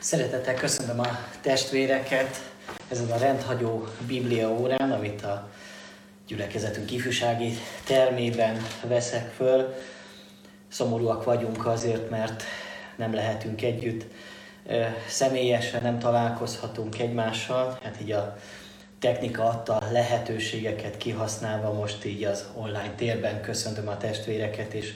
Szeretettel köszönöm a testvéreket ezen a rendhagyó Biblia órán, amit a gyülekezetünk ifjúsági termében veszek föl. Szomorúak vagyunk azért, mert nem lehetünk együtt személyesen, nem találkozhatunk egymással. Hát így a technika adta lehetőségeket kihasználva most így az online térben köszöntöm a testvéreket, és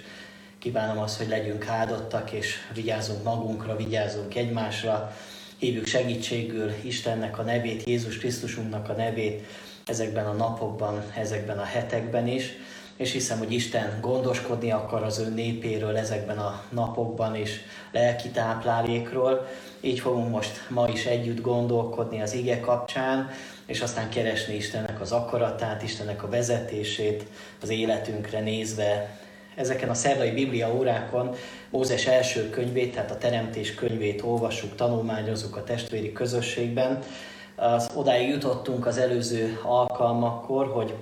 Kívánom azt, hogy legyünk áldottak, és vigyázzunk magunkra, vigyázzunk egymásra, hívjuk segítségül Istennek a nevét, Jézus Krisztusunknak a nevét ezekben a napokban, ezekben a hetekben is, és hiszem, hogy Isten gondoskodni akar az ő népéről ezekben a napokban is, lelki táplálékról. Így fogunk most ma is együtt gondolkodni az ige kapcsán, és aztán keresni Istennek az akaratát, Istennek a vezetését az életünkre nézve, ezeken a szerdai Biblia órákon Mózes első könyvét, tehát a Teremtés könyvét olvassuk, tanulmányozunk a testvéri közösségben. Az, odáig jutottunk az előző alkalmakkor, hogy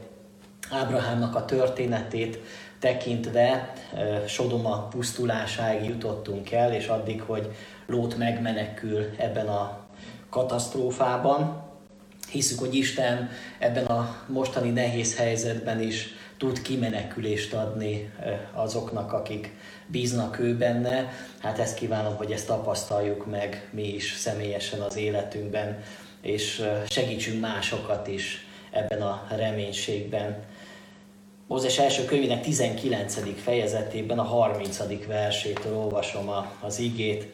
Ábrahámnak a történetét tekintve Sodoma pusztulásáig jutottunk el, és addig, hogy Lót megmenekül ebben a katasztrófában. Hiszük, hogy Isten ebben a mostani nehéz helyzetben is tud kimenekülést adni azoknak, akik bíznak ő benne. Hát ezt kívánom, hogy ezt tapasztaljuk meg mi is személyesen az életünkben, és segítsünk másokat is ebben a reménységben. Mózes első könyvének 19. fejezetében a 30. versétől olvasom az igét.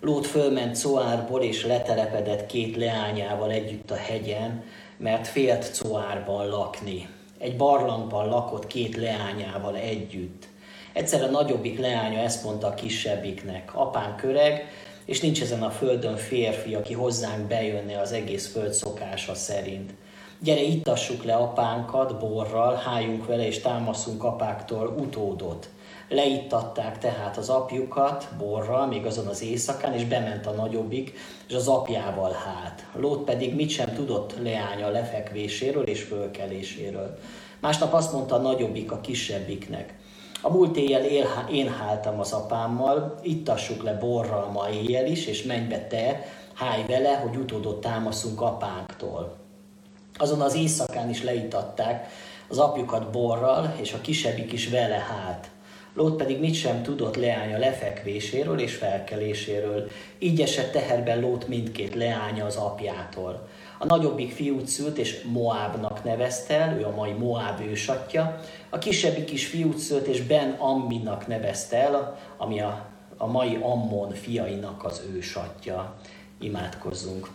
Lót fölment Coárból és letelepedett két leányával együtt a hegyen, mert félt Coárban lakni egy barlangban lakott két leányával együtt. Egyszer a nagyobbik leánya ezt mondta a kisebbiknek, apán köreg, és nincs ezen a földön férfi, aki hozzánk bejönne az egész föld szokása szerint. Gyere, ittassuk le apánkat borral, hájunk vele és támaszunk apáktól utódot. Leittatták tehát az apjukat borral, még azon az éjszakán, és bement a nagyobbik, és az apjával hát. Lót pedig mit sem tudott leánya lefekvéséről és fölkeléséről. Másnap azt mondta a nagyobbik a kisebbiknek. A múlt éjjel én háltam az apámmal, ittassuk le borral ma éjjel is, és menj be te, háj vele, hogy utódot támaszunk apánktól. Azon az éjszakán is leitatták az apjukat borral, és a kisebbik is vele hát. Lót pedig mit sem tudott leánya lefekvéséről és felkeléséről. Így esett teherben Lót mindkét leánya az apjától. A nagyobbik fiút szült, és Moábnak nevezte el, ő a mai Moáb ősatja. A kisebbik is fiút szült, és Ben Amminnak nevezte el, ami a, a mai Ammon fiainak az ősatja. Imádkozzunk.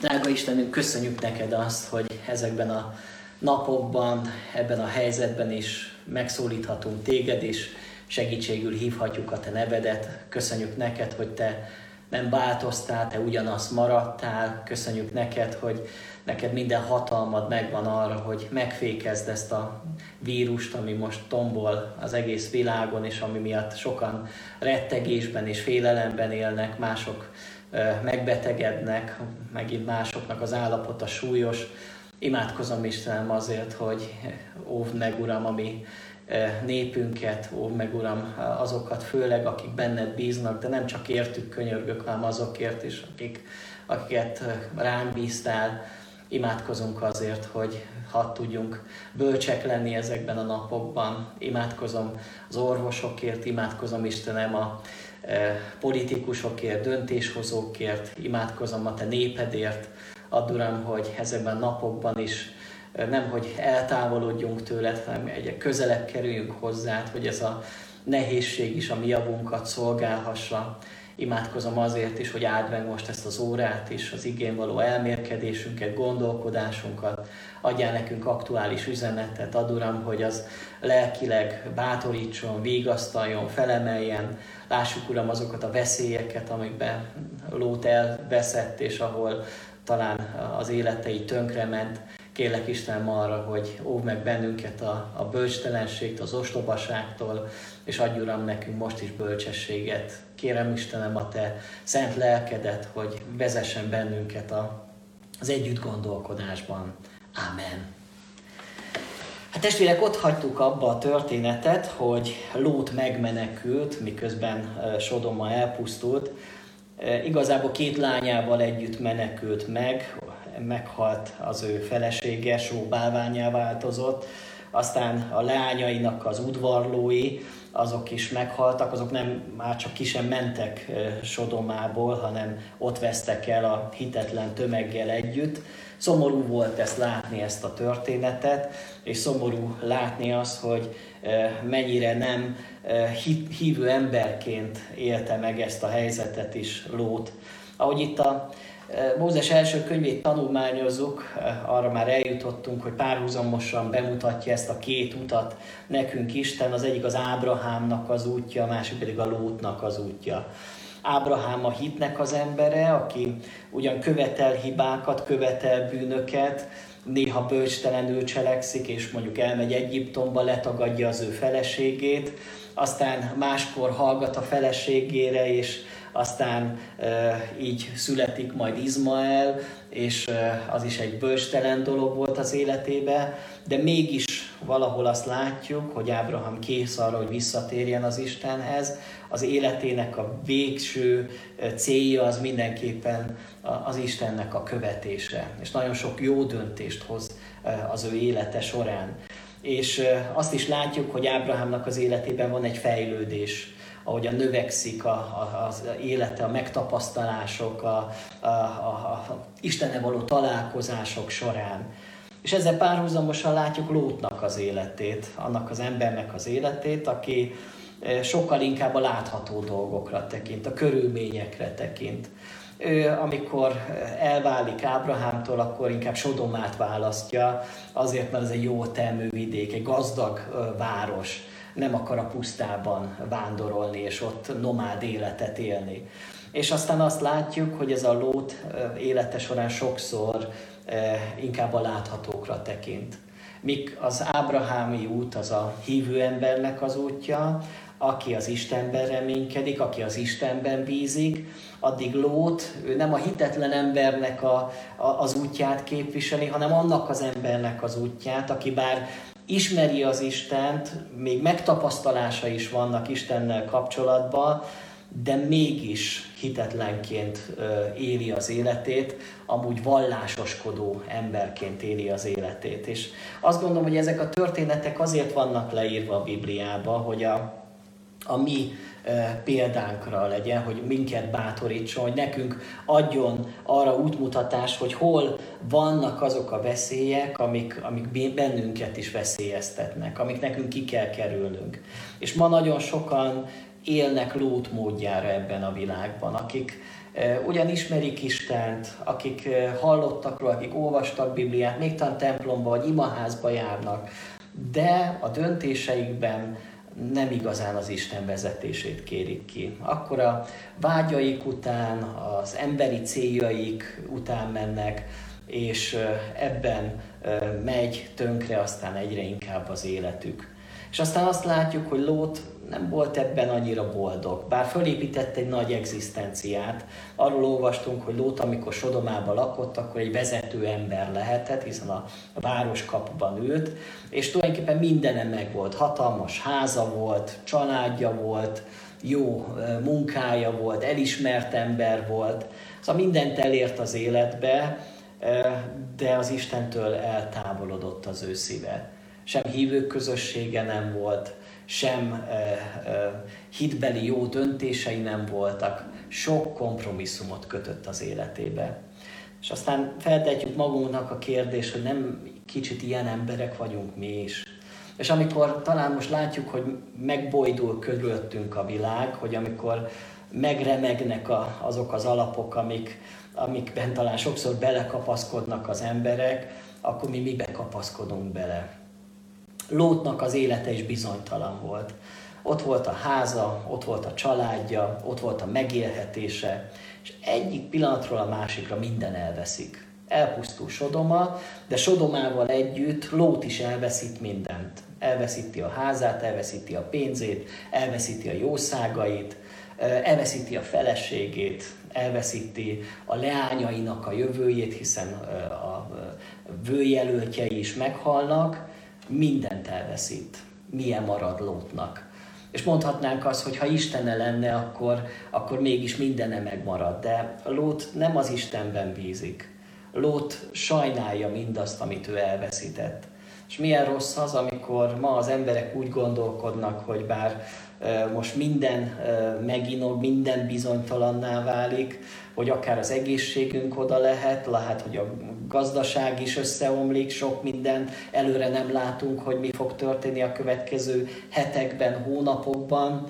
Drága Istenünk, köszönjük neked azt, hogy ezekben a napokban, ebben a helyzetben is megszólíthatunk téged, és segítségül hívhatjuk a te nevedet. Köszönjük neked, hogy te nem változtál, te ugyanaz maradtál. Köszönjük neked, hogy neked minden hatalmad megvan arra, hogy megfékezd ezt a vírust, ami most tombol az egész világon, és ami miatt sokan rettegésben és félelemben élnek, mások megbetegednek, megint másoknak az állapota súlyos. Imádkozom Istenem azért, hogy óvd meg, Uram, ami népünket, ó meg Uram, azokat főleg, akik benned bíznak, de nem csak értük könyörgök, hanem azokért is, akik, akiket ránk bíztál. Imádkozunk azért, hogy hadd tudjunk bölcsek lenni ezekben a napokban. Imádkozom az orvosokért, imádkozom Istenem a politikusokért, döntéshozókért, imádkozom a te népedért. Add Uram, hogy ezekben a napokban is nem hogy eltávolodjunk tőled, hanem egy közelebb kerüljünk hozzád, hogy ez a nehézség is a mi javunkat szolgálhassa. Imádkozom azért is, hogy áld meg most ezt az órát is, az igén való elmérkedésünket, gondolkodásunkat, adjál nekünk aktuális üzenetet, ad Uram, hogy az lelkileg bátorítson, vigasztaljon, felemeljen. Lássuk Uram azokat a veszélyeket, amikben Lót elveszett, és ahol talán az életei tönkrement. Kérlek Istenem arra, hogy óv meg bennünket a, a bölcstelenségtől, az ostobaságtól, és adj Uram nekünk most is bölcsességet. Kérem Istenem a Te szent lelkedet, hogy vezessen bennünket a, az együtt gondolkodásban. Amen. Hát testvérek, ott hagytuk abba a történetet, hogy Lót megmenekült, miközben Sodoma elpusztult. Igazából két lányával együtt menekült meg, meghalt az ő felesége, sóbálványá változott, aztán a lányainak az udvarlói, azok is meghaltak, azok nem már csak ki sem mentek Sodomából, hanem ott vesztek el a hitetlen tömeggel együtt. Szomorú volt ezt látni, ezt a történetet, és szomorú látni azt, hogy mennyire nem hívő emberként élte meg ezt a helyzetet is Lót. Ahogy itt a Mózes első könyvét tanulmányozzuk, arra már eljutottunk, hogy párhuzamosan bemutatja ezt a két utat nekünk Isten, az egyik az Ábrahámnak az útja, a másik pedig a Lótnak az útja. Ábrahám a hitnek az embere, aki ugyan követel hibákat, követel bűnöket, néha bölcstelenül cselekszik, és mondjuk elmegy Egyiptomba, letagadja az ő feleségét, aztán máskor hallgat a feleségére, és aztán így születik majd Izmael, és az is egy bölcstelen dolog volt az életébe, de mégis valahol azt látjuk, hogy Ábraham kész arra, hogy visszatérjen az Istenhez, az életének a végső célja az mindenképpen az Istennek a követése, és nagyon sok jó döntést hoz az ő élete során. És azt is látjuk, hogy Ábrahámnak az életében van egy fejlődés ahogyan növekszik a, a, az élete, a megtapasztalások, a, a, a, a Istenne való találkozások során. És ezzel párhuzamosan látjuk Lótnak az életét, annak az embernek az életét, aki eh, sokkal inkább a látható dolgokra tekint, a körülményekre tekint. Ő, amikor elválik Ábrahámtól, akkor inkább Sodomát választja, azért, mert ez egy jó termővidék, egy gazdag város nem akar a pusztában vándorolni és ott nomád életet élni. És aztán azt látjuk, hogy ez a lót élete során sokszor inkább a láthatókra tekint. Míg az ábrahámi út az a hívő embernek az útja, aki az Istenben reménykedik, aki az Istenben bízik, addig Lót, ő nem a hitetlen embernek a, a, az útját képviseli, hanem annak az embernek az útját, aki bár ismeri az Istent, még megtapasztalása is vannak Istennel kapcsolatban, de mégis hitetlenként éli az életét, amúgy vallásoskodó emberként éli az életét. És azt gondolom, hogy ezek a történetek azért vannak leírva a Bibliába, hogy a, a mi példánkra legyen, hogy minket bátorítson, hogy nekünk adjon arra útmutatást, hogy hol vannak azok a veszélyek, amik, amik bennünket is veszélyeztetnek, amik nekünk ki kell kerülnünk. És ma nagyon sokan élnek lót módjára ebben a világban, akik ugyan ismerik Istent, akik hallottak róla, akik olvastak Bibliát, még talán templomba vagy imaházba járnak, de a döntéseikben nem igazán az Isten vezetését kérik ki. Akkor a vágyaik után, az emberi céljaik után mennek, és ebben megy tönkre aztán egyre inkább az életük. És aztán azt látjuk, hogy Lót nem volt ebben annyira boldog, bár fölépített egy nagy egzisztenciát. Arról olvastunk, hogy Lót, amikor Sodomában lakott, akkor egy vezető ember lehetett, hiszen a városkapuban ült, és tulajdonképpen mindenem meg volt. Hatalmas háza volt, családja volt, jó munkája volt, elismert ember volt. Szóval mindent elért az életbe, de az Istentől eltávolodott az ő szíve. Sem hívők közössége nem volt, sem hitbeli jó döntései nem voltak, sok kompromisszumot kötött az életébe. És aztán feltetjük magunknak a kérdést, hogy nem kicsit ilyen emberek vagyunk mi is. És amikor talán most látjuk, hogy megbojdul körülöttünk a világ, hogy amikor megremegnek a, azok az alapok, amik, amikben talán sokszor belekapaszkodnak az emberek, akkor mi mibe kapaszkodunk bele. Lótnak az élete is bizonytalan volt. Ott volt a háza, ott volt a családja, ott volt a megélhetése, és egyik pillanatról a másikra minden elveszik. Elpusztul Sodoma, de Sodomával együtt Lót is elveszít mindent. Elveszíti a házát, elveszíti a pénzét, elveszíti a jószágait, elveszíti a feleségét, elveszíti a leányainak a jövőjét, hiszen a vőjelöltjei is meghalnak, mindent elveszít. Milyen marad Lótnak? És mondhatnánk azt, hogy ha Istene lenne, akkor, akkor mégis mindene megmarad. De Lót nem az Istenben bízik. Lót sajnálja mindazt, amit ő elveszített. És milyen rossz az, amikor ma az emberek úgy gondolkodnak, hogy bár most minden meginog, minden bizonytalanná válik, hogy akár az egészségünk oda lehet, lehet, hogy a gazdaság is összeomlik, sok minden, előre nem látunk, hogy mi fog történni a következő hetekben, hónapokban.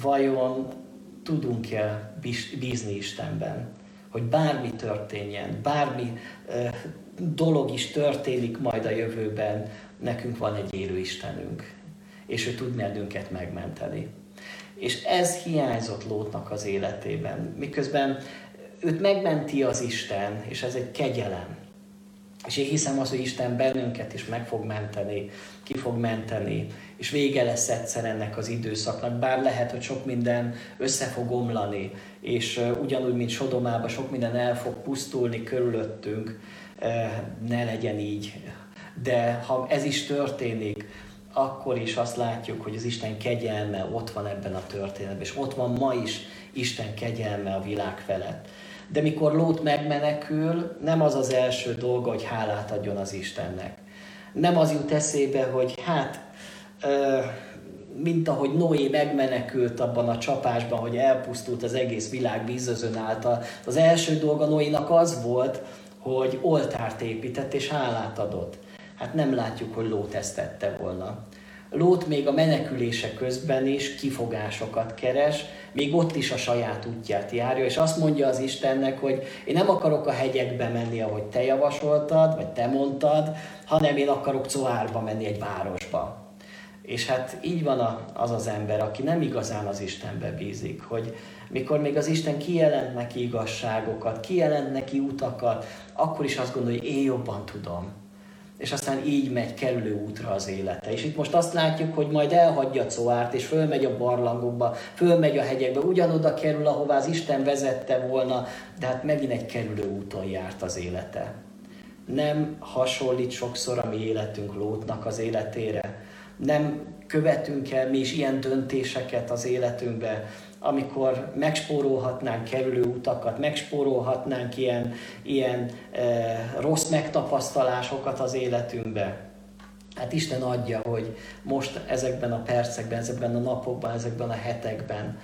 Vajon tudunk-e bízni Istenben? Hogy bármi történjen, bármi dolog is történik majd a jövőben, nekünk van egy élő Istenünk, és ő tud bennünket megmenteni. És ez hiányzott Lótnak az életében, miközben őt megmenti az Isten, és ez egy kegyelem. És én hiszem az, hogy Isten bennünket is meg fog menteni, ki fog menteni, és vége lesz egyszer ennek az időszaknak, bár lehet, hogy sok minden össze fog omlani, és ugyanúgy, mint Sodomában, sok minden el fog pusztulni körülöttünk, ne legyen így. De ha ez is történik, akkor is azt látjuk, hogy az Isten kegyelme ott van ebben a történetben, és ott van ma is Isten kegyelme a világ felett. De mikor Lót megmenekül, nem az az első dolga, hogy hálát adjon az Istennek. Nem az jut eszébe, hogy hát, mint ahogy Noé megmenekült abban a csapásban, hogy elpusztult az egész világ vízözön által, az első dolga Noénak az volt, hogy oltárt épített és hálát adott. Hát nem látjuk, hogy Lót ezt tette volna. Lót még a menekülése közben is kifogásokat keres, még ott is a saját útját járja, és azt mondja az Istennek, hogy én nem akarok a hegyekbe menni, ahogy te javasoltad, vagy te mondtad, hanem én akarok Coárba menni egy városba. És hát így van az az ember, aki nem igazán az Istenbe bízik, hogy mikor még az Isten kijelent neki igazságokat, kijelent neki utakat, akkor is azt gondolja, hogy én jobban tudom és aztán így megy kerülő útra az élete. És itt most azt látjuk, hogy majd elhagyja Coárt, és fölmegy a barlangokba, fölmegy a hegyekbe, ugyanoda kerül, ahová az Isten vezette volna, de hát megint egy kerülő úton járt az élete. Nem hasonlít sokszor a mi életünk Lótnak az életére. Nem követünk el mi is ilyen döntéseket az életünkbe, amikor megspórolhatnánk kerülő utakat, megspórolhatnánk ilyen, ilyen e, rossz megtapasztalásokat az életünkbe. Hát Isten adja, hogy most ezekben a percekben, ezekben a napokban, ezekben a hetekben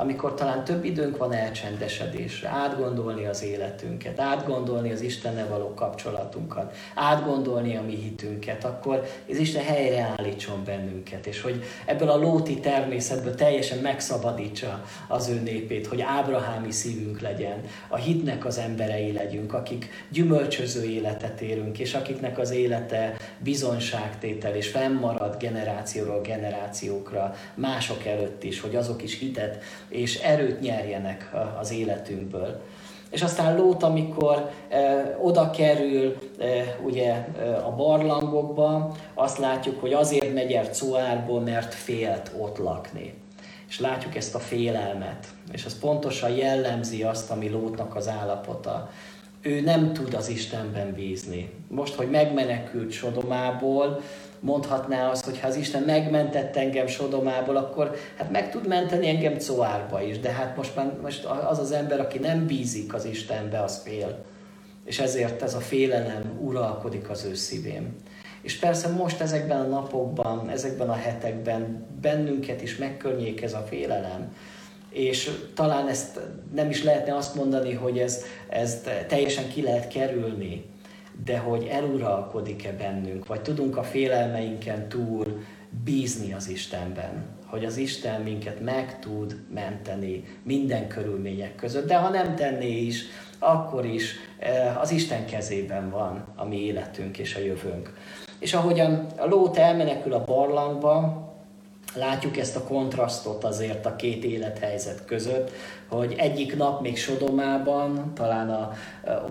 amikor talán több időnk van elcsendesedésre, átgondolni az életünket, átgondolni az Istennel való kapcsolatunkat, átgondolni a mi hitünket, akkor az Isten helyreállítson bennünket, és hogy ebből a lóti természetből teljesen megszabadítsa az ő népét, hogy ábrahámi szívünk legyen, a hitnek az emberei legyünk, akik gyümölcsöző életet érünk, és akiknek az élete bizonyságtétel, és fennmarad generációról generációkra, mások előtt is, hogy azok is hitet és erőt nyerjenek az életünkből. És aztán Lót, amikor e, oda kerül e, ugye, e, a barlangokba, azt látjuk, hogy azért megy el Coárból, mert félt ott lakni. És látjuk ezt a félelmet, és az pontosan jellemzi azt, ami Lótnak az állapota. Ő nem tud az Istenben bízni. Most, hogy megmenekült Sodomából, mondhatná azt, hogy ha az Isten megmentett engem Sodomából, akkor hát meg tud menteni engem Coárba is, de hát most, már, most az az ember, aki nem bízik az Istenbe, az fél. És ezért ez a félelem uralkodik az ő szívén. És persze most ezekben a napokban, ezekben a hetekben bennünket is megkörnyék ez a félelem. És talán ezt nem is lehetne azt mondani, hogy ez, ezt teljesen ki lehet kerülni de hogy eluralkodik-e bennünk, vagy tudunk a félelmeinken túl bízni az Istenben, hogy az Isten minket meg tud menteni minden körülmények között, de ha nem tenné is, akkor is eh, az Isten kezében van a mi életünk és a jövőnk. És ahogyan a lót elmenekül a barlangba, Látjuk ezt a kontrasztot azért a két élethelyzet között, hogy egyik nap még Sodomában, talán a,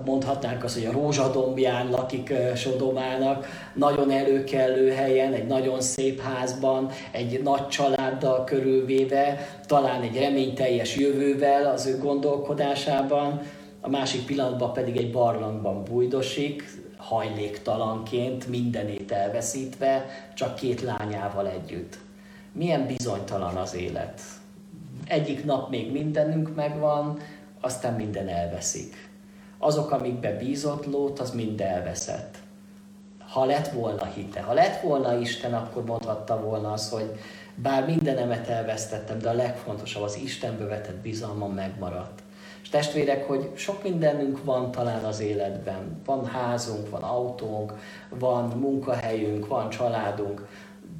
mondhatnánk azt, hogy a rózsadombján lakik Sodomának, nagyon előkelő helyen, egy nagyon szép házban, egy nagy családdal körülvéve, talán egy reményteljes jövővel az ő gondolkodásában, a másik pillanatban pedig egy barlangban bújdosik, hajléktalanként, mindenét elveszítve, csak két lányával együtt Milyen bizonytalan az élet. Egyik nap még mindenünk megvan, aztán minden elveszik. Azok, amikbe bízott Lót, az mind elveszett. Ha lett volna hite, ha lett volna Isten, akkor mondhatta volna az, hogy bár mindenemet elvesztettem, de a legfontosabb az Istenbe vetett bizalmam megmaradt. És testvérek, hogy sok mindenünk van talán az életben. Van házunk, van autónk, van munkahelyünk, van családunk,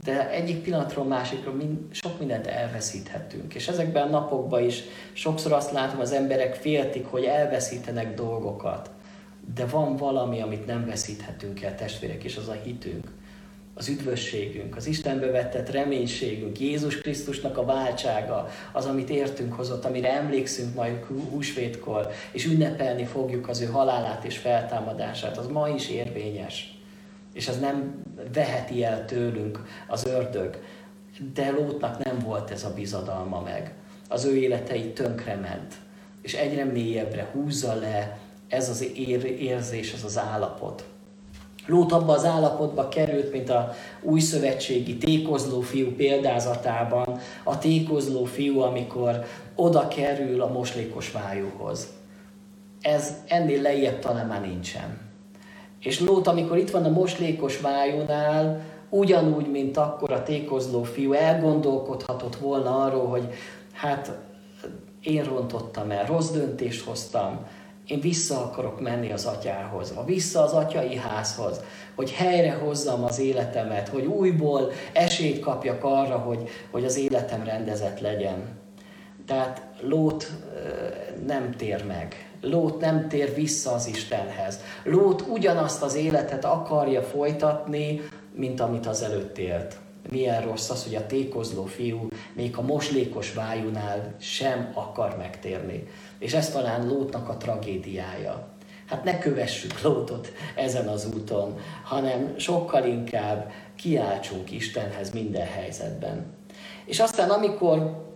de egyik pillanatról másikra mind, sok mindent elveszíthetünk. És ezekben a napokban is sokszor azt látom, az emberek féltik, hogy elveszítenek dolgokat. De van valami, amit nem veszíthetünk el, testvérek, és az a hitünk az üdvösségünk, az Istenbe vetett reménységünk, Jézus Krisztusnak a váltsága, az, amit értünk hozott, amire emlékszünk majd húsvétkor, és ünnepelni fogjuk az ő halálát és feltámadását, az ma is érvényes. És ez nem veheti el tőlünk az ördög. De Lótnak nem volt ez a bizadalma meg. Az ő életei tönkrement, és egyre mélyebbre húzza le ez az érzés, ez az állapot. Lót abba az állapotba került, mint a új szövetségi tékozló fiú példázatában, a tékozló fiú, amikor oda kerül a moslékos vájúhoz. Ez ennél lejjebb talán már nincsen. És Lót, amikor itt van a moslékos vájúnál, ugyanúgy, mint akkor a tékozló fiú, elgondolkodhatott volna arról, hogy hát én rontottam el, rossz döntést hoztam, én vissza akarok menni az atyához, a vissza az atyai házhoz, hogy helyre hozzam az életemet, hogy újból esélyt kapjak arra, hogy, hogy az életem rendezett legyen. Tehát Lót nem tér meg. Lót nem tér vissza az Istenhez. Lót ugyanazt az életet akarja folytatni, mint amit az előtt élt. Milyen rossz az, hogy a tékozló fiú még a moslékos vájúnál sem akar megtérni. És ez talán Lótnak a tragédiája. Hát ne kövessük Lótot ezen az úton, hanem sokkal inkább kiáltsunk Istenhez minden helyzetben. És aztán amikor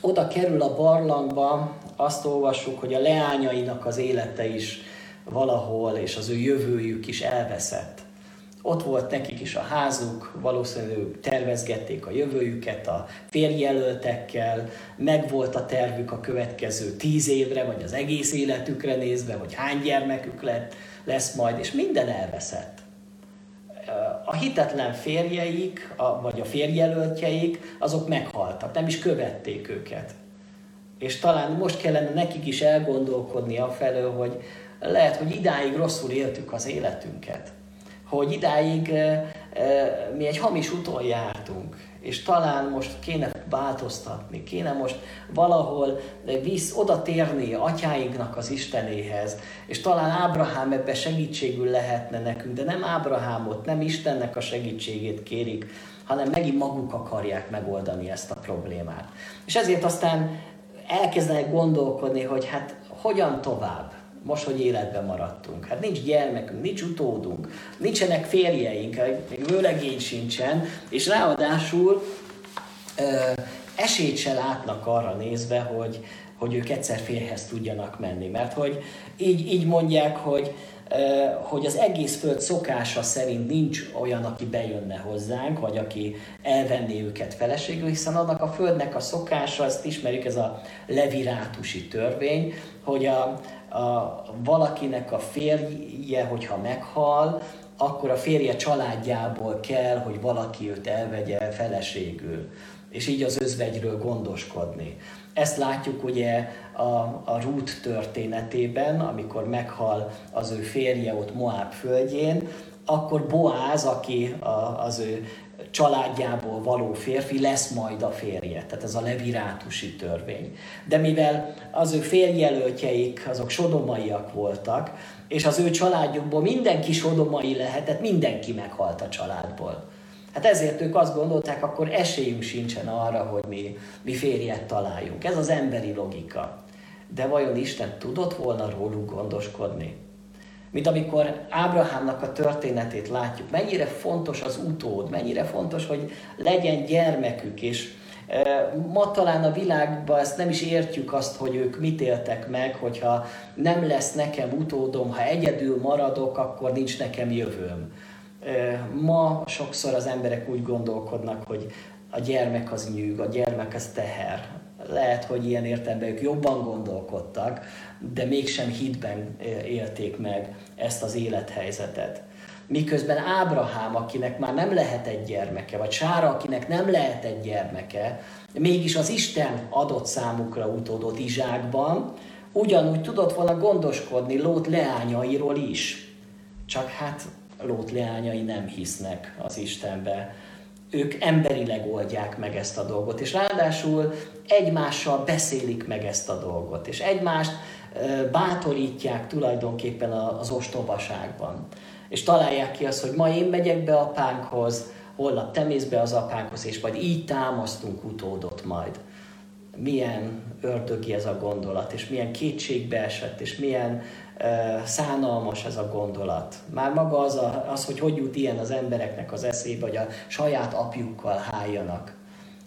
oda kerül a barlangba, azt olvassuk, hogy a leányainak az élete is valahol, és az ő jövőjük is elveszett. Ott volt nekik is a házuk, valószínűleg tervezgették a jövőjüket a férjelöltekkel, meg volt a tervük a következő tíz évre, vagy az egész életükre nézve, hogy hány gyermekük lett, lesz majd, és minden elveszett. A hitetlen férjeik, a, vagy a férjelöltjeik, azok meghaltak, nem is követték őket. És talán most kellene nekik is elgondolkodni afelől, hogy lehet, hogy idáig rosszul éltük az életünket hogy idáig mi egy hamis úton jártunk, és talán most kéne változtatni, kéne most valahol visz, oda térni atyáinknak az Istenéhez, és talán Ábrahám ebbe segítségül lehetne nekünk, de nem Ábrahámot, nem Istennek a segítségét kérik, hanem megint maguk akarják megoldani ezt a problémát. És ezért aztán elkezdenek gondolkodni, hogy hát hogyan tovább most, hogy életben maradtunk. Hát nincs gyermekünk, nincs utódunk, nincsenek férjeink, még vőlegény sincsen, és ráadásul esélyt se látnak arra nézve, hogy, hogy ők egyszer férhez tudjanak menni. Mert hogy így, így mondják, hogy, hogy az egész föld szokása szerint nincs olyan, aki bejönne hozzánk, vagy aki elvenné őket feleségül, hiszen annak a földnek a szokása, ezt ismerjük, ez a levirátusi törvény, hogy a, a, valakinek a férje, hogyha meghal, akkor a férje családjából kell, hogy valaki őt elvegye feleségül, és így az özvegyről gondoskodni. Ezt látjuk ugye a, a Ruth történetében, amikor meghal az ő férje ott Moab földjén, akkor Boáz, aki a, az ő családjából való férfi lesz majd a férje. Tehát ez a levirátusi törvény. De mivel az ő férjelöltjeik azok sodomaiak voltak, és az ő családjukból mindenki sodomai lehetett, mindenki meghalt a családból. Hát ezért ők azt gondolták, akkor esélyünk sincsen arra, hogy mi, mi férjet találjunk. Ez az emberi logika. De vajon Isten tudott volna róluk gondoskodni? mint amikor Ábrahámnak a történetét látjuk, mennyire fontos az utód, mennyire fontos, hogy legyen gyermekük, és e, Ma talán a világban ezt nem is értjük azt, hogy ők mit éltek meg, hogyha nem lesz nekem utódom, ha egyedül maradok, akkor nincs nekem jövőm. Ma sokszor az emberek úgy gondolkodnak, hogy a gyermek az nyűg, a gyermek az teher. Lehet, hogy ilyen értelemben ők jobban gondolkodtak, de mégsem hitben élték meg ezt az élethelyzetet. Miközben Ábrahám, akinek már nem lehet egy gyermeke, vagy Sára, akinek nem lehet egy gyermeke, mégis az Isten adott számukra utódott Izsákban, ugyanúgy tudott volna gondoskodni Lót leányairól is. Csak hát Lót leányai nem hisznek az Istenbe. Ők emberileg oldják meg ezt a dolgot, és ráadásul egymással beszélik meg ezt a dolgot, és egymást bátorítják tulajdonképpen az ostobaságban. És találják ki azt, hogy ma én megyek be apánkhoz, holnap te mész be az apánkhoz, és majd így támasztunk utódot majd. Milyen ördögi ez a gondolat, és milyen kétségbe esett, és milyen szánalmas ez a gondolat. Már maga az, a, az, hogy hogy jut ilyen az embereknek az eszébe, hogy a saját apjukkal háljanak.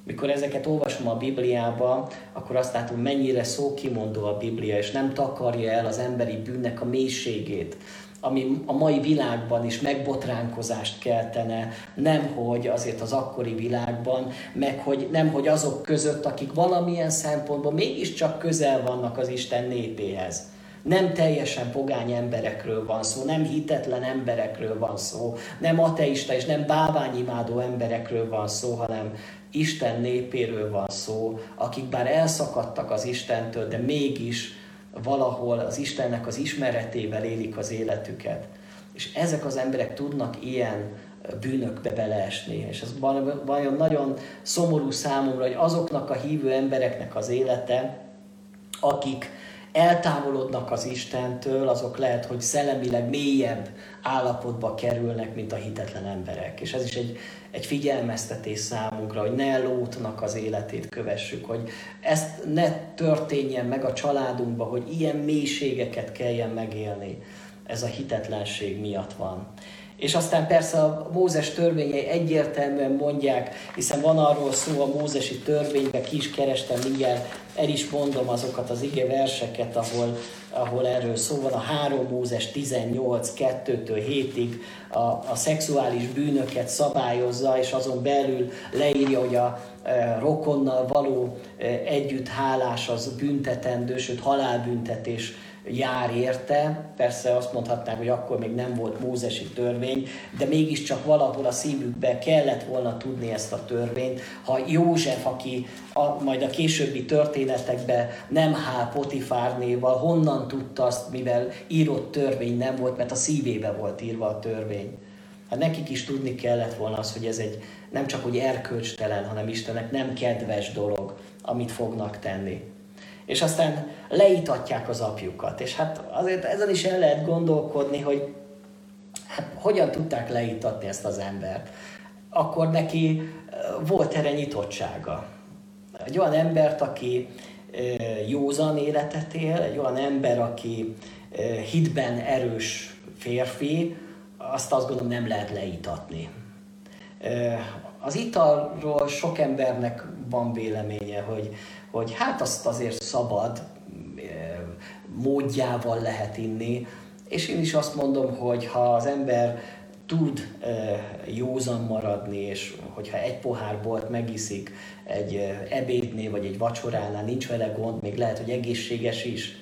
Mikor ezeket olvasom a Bibliába, akkor azt látom, mennyire szókimondó a Biblia, és nem takarja el az emberi bűnnek a mélységét, ami a mai világban is megbotránkozást keltene, nemhogy azért az akkori világban, meg hogy nemhogy azok között, akik valamilyen szempontból mégiscsak közel vannak az Isten népéhez. Nem teljesen pogány emberekről van szó, nem hitetlen emberekről van szó, nem ateista és nem báványimádó emberekről van szó, hanem Isten népéről van szó, akik bár elszakadtak az Istentől, de mégis valahol az Istennek az ismeretével élik az életüket. És ezek az emberek tudnak ilyen bűnökbe beleesni. És ez vajon nagyon szomorú számomra, hogy azoknak a hívő embereknek az élete, akik eltávolodnak az Istentől, azok lehet, hogy szellemileg mélyebb állapotba kerülnek, mint a hitetlen emberek. És ez is egy, egy figyelmeztetés számunkra, hogy ne Lótnak az életét kövessük, hogy ezt ne történjen meg a családunkba, hogy ilyen mélységeket kelljen megélni. Ez a hitetlenség miatt van. És aztán persze a Mózes törvényei egyértelműen mondják, hiszen van arról szó a mózesi törvényben, ki is kerestem mindjárt, el is mondom azokat az ige verseket, ahol, ahol erről szó van, a 3 Mózes 18, 2-től 7-ig a, a szexuális bűnöket szabályozza, és azon belül leírja, hogy a e, rokonnal való e, együtthálás az büntetendő, sőt halálbüntetés jár érte. Persze azt mondhatnánk, hogy akkor még nem volt mózesi törvény, de mégiscsak valahol a szívükbe kellett volna tudni ezt a törvényt. Ha József, aki a, majd a későbbi történetekben nem hál Potifár néval, honnan tudta azt, mivel írott törvény nem volt, mert a szívébe volt írva a törvény. Hát nekik is tudni kellett volna az, hogy ez egy nem csak hogy erkölcstelen, hanem Istennek nem kedves dolog, amit fognak tenni és aztán leítatják az apjukat. És hát azért ezen is el lehet gondolkodni, hogy hát hogyan tudták leítatni ezt az embert. Akkor neki volt erre nyitottsága. Egy olyan embert, aki józan életet él, egy olyan ember, aki hitben erős férfi, azt azt gondolom nem lehet leítatni. Az italról sok embernek van véleménye, hogy hogy hát azt azért szabad módjával lehet inni, és én is azt mondom, hogy ha az ember tud józan maradni, és hogyha egy pohár bolt megiszik egy ebédnél vagy egy vacsoránál, nincs vele gond, még lehet, hogy egészséges is,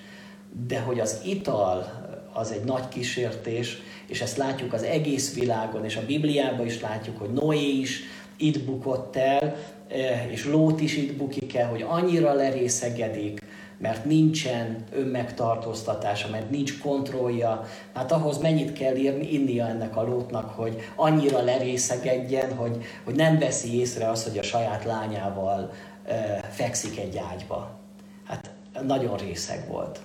de hogy az ital az egy nagy kísértés, és ezt látjuk az egész világon, és a Bibliában is látjuk, hogy Noé is itt bukott el, Eh, és Lót is itt bukik el, hogy annyira lerészegedik, mert nincsen önmegtartóztatása, mert nincs kontrollja. Hát ahhoz mennyit kell írni, innia ennek a lótnak, hogy annyira lerészegedjen, hogy, hogy nem veszi észre azt, hogy a saját lányával e, fekszik egy ágyba. Hát nagyon részeg volt.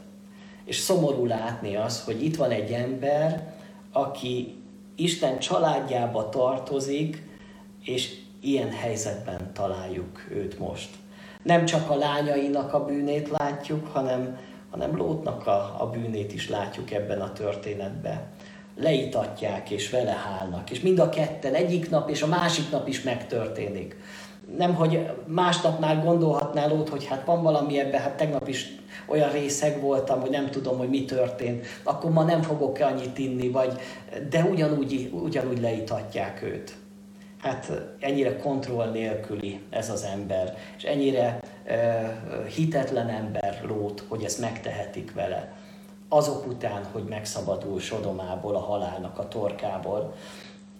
És szomorú látni az, hogy itt van egy ember, aki Isten családjába tartozik, és ilyen helyzetben találjuk őt most. Nem csak a lányainak a bűnét látjuk, hanem, hanem Lótnak a, a bűnét is látjuk ebben a történetben. Leitatják és vele hálnak, és mind a ketten egyik nap és a másik nap is megtörténik. Nem, hogy másnap már gondolhatnál Lót, hogy hát van valami ebben, hát tegnap is olyan részeg voltam, hogy nem tudom, hogy mi történt, akkor ma nem fogok annyit inni, vagy, de ugyanúgy, ugyanúgy leitatják őt. Hát ennyire kontroll nélküli ez az ember, és ennyire hitetlen ember lót, hogy ezt megtehetik vele. Azok után, hogy megszabadul Sodomából, a halálnak a torkából.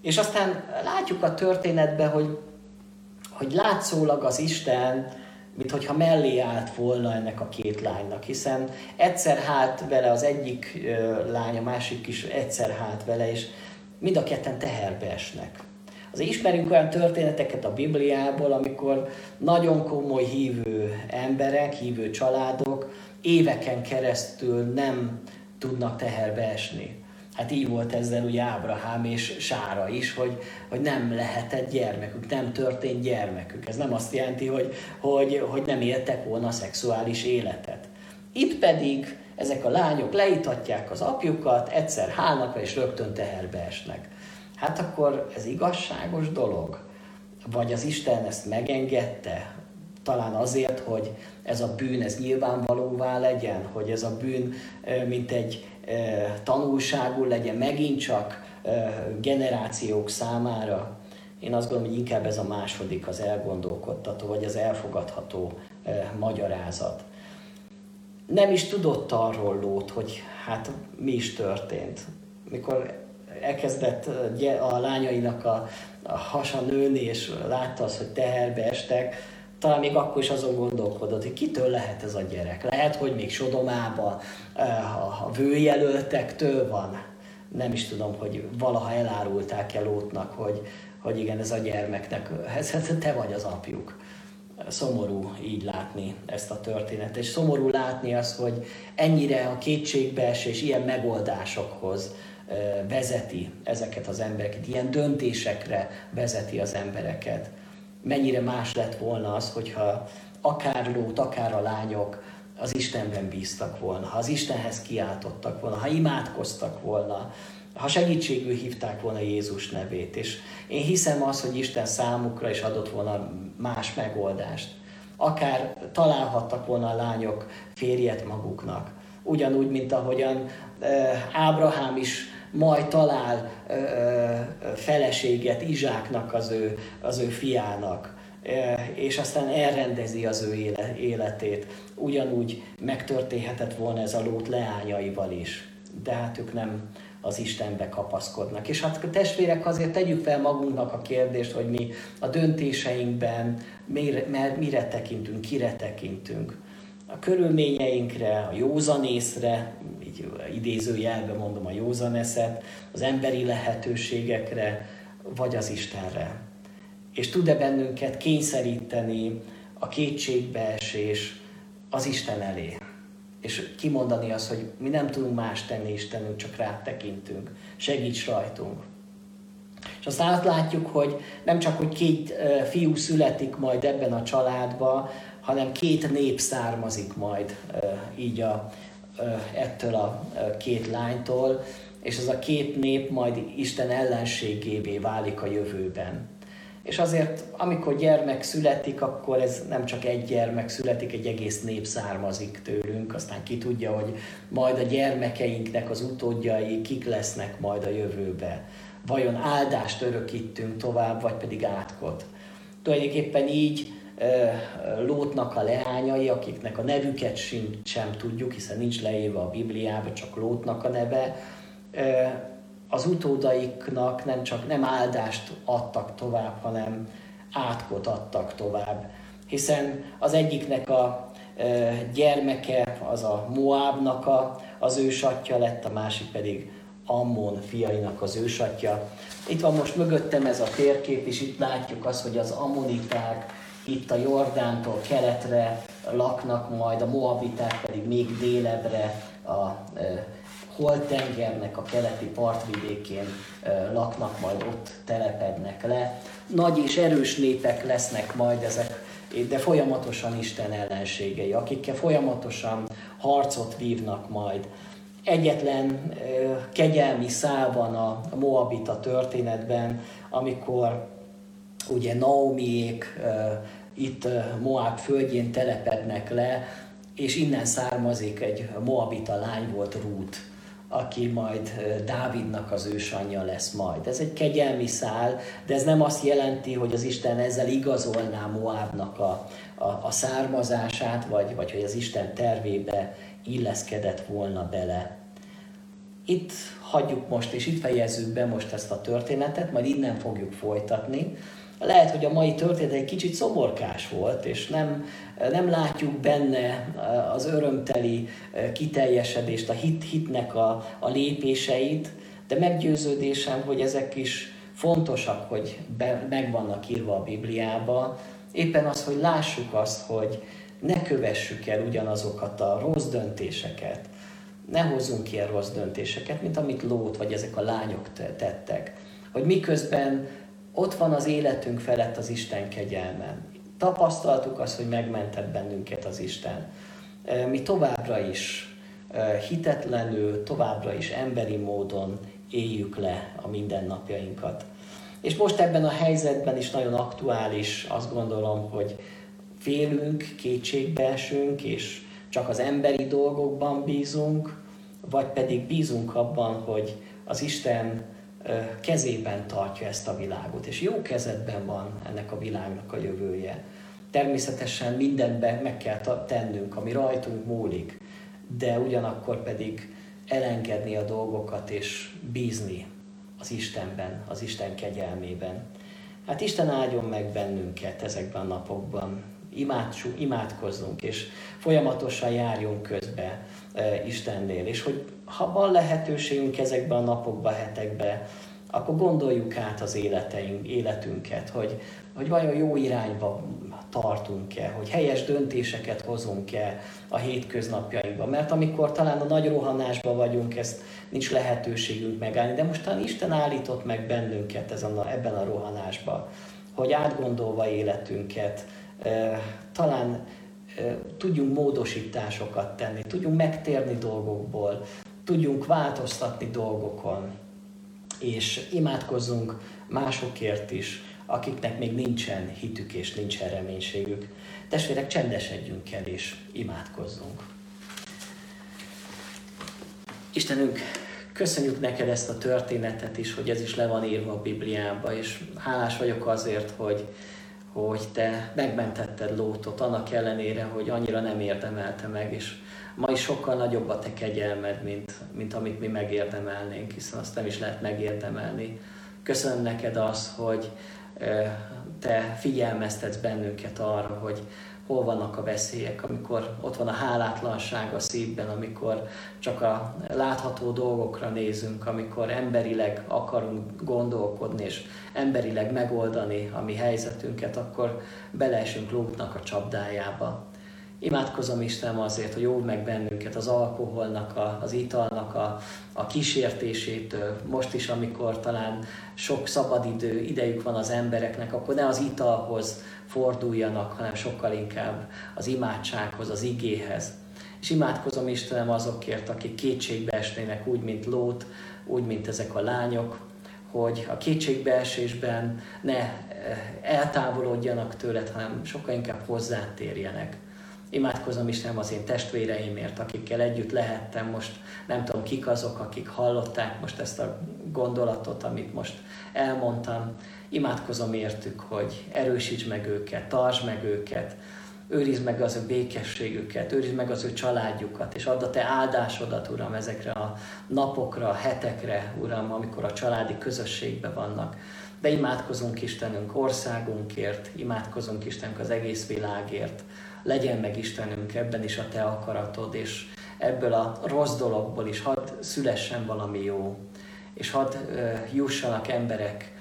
És aztán látjuk a történetben, hogy, hogy látszólag az Isten, mint hogyha mellé állt volna ennek a két lánynak, hiszen egyszer hát vele az egyik lány, a másik is egyszer hát vele, és mind a ketten teherbe esnek. Azért ismerünk olyan történeteket a Bibliából, amikor nagyon komoly hívő emberek, hívő családok éveken keresztül nem tudnak teherbe esni. Hát így volt ezzel ugye Ábrahám és Sára is, hogy, hogy nem lehetett gyermekük, nem történt gyermekük. Ez nem azt jelenti, hogy, hogy, hogy nem éltek volna szexuális életet. Itt pedig ezek a lányok leítatják az apjukat, egyszer hálnak és rögtön teherbe esnek. Hát akkor ez igazságos dolog? Vagy az Isten ezt megengedte? Talán azért, hogy ez a bűn, ez nyilvánvalóvá legyen, hogy ez a bűn, mint egy tanulságú legyen megint csak generációk számára. Én azt gondolom, hogy inkább ez a második az elgondolkodtató, vagy az elfogadható magyarázat. Nem is tudott arról lót, hogy hát mi is történt. Mikor elkezdett a lányainak a, a hasa nőni, és látta azt, hogy teherbe estek, talán még akkor is azon gondolkodott, hogy kitől lehet ez a gyerek. Lehet, hogy még Sodomába a vőjelöltektől van. Nem is tudom, hogy valaha elárulták el Lótnak, hogy, hogy igen, ez a gyermeknek, ez, ez te vagy az apjuk. Szomorú így látni ezt a történetet, és szomorú látni azt, hogy ennyire a kétségbeesés ilyen megoldásokhoz vezeti ezeket az embereket, ilyen döntésekre vezeti az embereket mennyire más lett volna az, hogyha akár Lót, akár a lányok az Istenben bíztak volna, ha az Istenhez kiáltottak volna, ha imádkoztak volna, ha segítségül hívták volna Jézus nevét. És én hiszem az, hogy Isten számukra is adott volna más megoldást. Akár találhattak volna a lányok férjet maguknak. Ugyanúgy, mint ahogyan Ábrahám is majd talál ö, feleséget Izsáknak, az ő, az ő fiának, és aztán elrendezi az ő éle, életét. Ugyanúgy megtörténhetett volna ez a lót leányaival is, de hát ők nem az Istenbe kapaszkodnak. És hát testvérek, azért tegyük fel magunknak a kérdést, hogy mi a döntéseinkben mire, mire tekintünk, kire tekintünk a körülményeinkre, a józanészre, így idézőjelben mondom a józaneszet, az emberi lehetőségekre, vagy az Istenre. És tud-e bennünket kényszeríteni a kétségbeesés az Isten elé? És kimondani azt, hogy mi nem tudunk más tenni Istenünk, csak rá tekintünk. Segíts rajtunk. És azt átlátjuk, hogy nem csak, hogy két fiú születik majd ebben a családba, hanem két nép származik majd így a, ettől a két lánytól, és az a két nép majd Isten ellenségévé válik a jövőben. És azért, amikor gyermek születik, akkor ez nem csak egy gyermek születik, egy egész nép származik tőlünk, aztán ki tudja, hogy majd a gyermekeinknek az utódjai kik lesznek majd a jövőbe. Vajon áldást örökítünk tovább, vagy pedig átkot. Tulajdonképpen így Lótnak a leányai, akiknek a nevüket sem, tudjuk, hiszen nincs leírva a Bibliában, csak Lótnak a neve, az utódaiknak nem csak nem áldást adtak tovább, hanem átkot adtak tovább. Hiszen az egyiknek a gyermeke, az a Moábnak a, az ősatja lett, a másik pedig Ammon fiainak az ősatja. Itt van most mögöttem ez a térkép, és itt látjuk azt, hogy az ammoniták itt a Jordántól keletre laknak, majd a Moabiták pedig még délebre a Holtengernek a keleti partvidékén laknak, majd ott telepednek le. Nagy és erős népek lesznek majd ezek, de folyamatosan Isten ellenségei, akikkel folyamatosan harcot vívnak majd. Egyetlen kegyelmi szál van a Moabita történetben, amikor ugye Naomiék itt Moab földjén telepednek le, és innen származik egy Moabita lány volt Rút, aki majd Dávidnak az ősanyja lesz majd. Ez egy kegyelmi szál, de ez nem azt jelenti, hogy az Isten ezzel igazolná Moábnak a, a, a származását, vagy, vagy hogy az Isten tervébe illeszkedett volna bele. Itt hagyjuk most, és itt fejezzük be most ezt a történetet, majd innen fogjuk folytatni. Lehet, hogy a mai történet egy kicsit szomorkás volt, és nem, nem látjuk benne az örömteli kiteljesedést, a hit, hitnek a, a lépéseit, de meggyőződésem, hogy ezek is fontosak, hogy be, meg vannak írva a Bibliába. Éppen az, hogy lássuk azt, hogy ne kövessük el ugyanazokat a rossz döntéseket, ne hozzunk ilyen rossz döntéseket, mint amit Lót vagy ezek a lányok tettek. Hogy miközben ott van az életünk felett az Isten kegyelme. Tapasztaltuk azt, hogy megmentett bennünket az Isten. Mi továbbra is hitetlenül, továbbra is emberi módon éljük le a mindennapjainkat. És most ebben a helyzetben is nagyon aktuális, azt gondolom, hogy félünk, kétségbe esünk, és csak az emberi dolgokban bízunk, vagy pedig bízunk abban, hogy az Isten kezében tartja ezt a világot, és jó kezedben van ennek a világnak a jövője. Természetesen mindenben meg kell tennünk, ami rajtunk múlik, de ugyanakkor pedig elengedni a dolgokat és bízni az Istenben, az Isten kegyelmében. Hát Isten áldjon meg bennünket ezekben a napokban, Imádsuk, imádkozzunk, és folyamatosan járjunk közbe e, Istennél, és hogy ha van lehetőségünk ezekben a napokban, hetekben, akkor gondoljuk át az életeink, életünket, hogy, hogy vajon jó irányba tartunk-e, hogy helyes döntéseket hozunk-e a hétköznapjainkban. Mert amikor talán a nagy rohanásban vagyunk, ezt nincs lehetőségünk megállni, de most talán Isten állított meg bennünket ezen a, ebben a rohanásban, hogy átgondolva életünket, talán tudjunk módosításokat tenni, tudjunk megtérni dolgokból, tudjunk változtatni dolgokon, és imádkozzunk másokért is, akiknek még nincsen hitük és nincsen reménységük. Testvérek, csendesedjünk el és imádkozzunk. Istenünk, köszönjük neked ezt a történetet is, hogy ez is le van írva a Bibliába, és hálás vagyok azért, hogy, hogy te megmentetted Lótot, annak ellenére, hogy annyira nem érdemelte meg, és ma is sokkal nagyobb a te kegyelmed, mint, mint amit mi megérdemelnénk, hiszen azt nem is lehet megérdemelni. Köszönöm neked azt, hogy te figyelmeztetsz bennünket arra, hogy hol vannak a veszélyek, amikor ott van a hálátlanság a szívben, amikor csak a látható dolgokra nézünk, amikor emberileg akarunk gondolkodni és emberileg megoldani a mi helyzetünket, akkor beleesünk Lótnak a csapdájába. Imádkozom Istenem azért, hogy óv meg bennünket az alkoholnak, a, az italnak a, a kísértésétől. Most is, amikor talán sok szabadidő, idejük van az embereknek, akkor ne az italhoz forduljanak, hanem sokkal inkább az imádsághoz, az igéhez. És imádkozom Istenem azokért, akik kétségbe esnének úgy, mint Lót, úgy, mint ezek a lányok, hogy a kétségbeesésben ne eh, eltávolodjanak tőled, hanem sokkal inkább hozzátérjenek. Imádkozom Istenem az én testvéreimért, akikkel együtt lehettem most, nem tudom kik azok, akik hallották most ezt a gondolatot, amit most elmondtam. Imádkozom értük, hogy erősíts meg őket, tartsd meg őket, őrizd meg az ő békességüket, őrizd meg az ő családjukat, és add a te áldásodat, Uram, ezekre a napokra, hetekre, Uram, amikor a családi közösségben vannak. De imádkozunk Istenünk országunkért, imádkozunk Istenünk az egész világért, legyen meg Istenünk ebben is a Te akaratod, és ebből a rossz dologból is hadd szülessen valami jó, és hadd jussanak emberek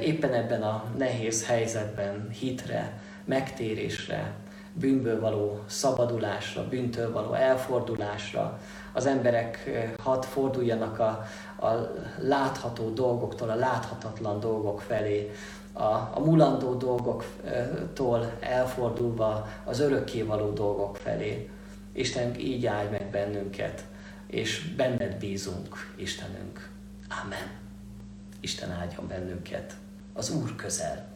éppen ebben a nehéz helyzetben hitre, megtérésre, bűnből való szabadulásra, bűntől való elfordulásra. Az emberek hadd forduljanak a, a látható dolgoktól, a láthatatlan dolgok felé, a, a mulandó dolgoktól elfordulva az örökkévaló dolgok felé. Isten így áldj meg bennünket, és benned bízunk, Istenünk. Amen. Isten áldjon bennünket. Az Úr közel.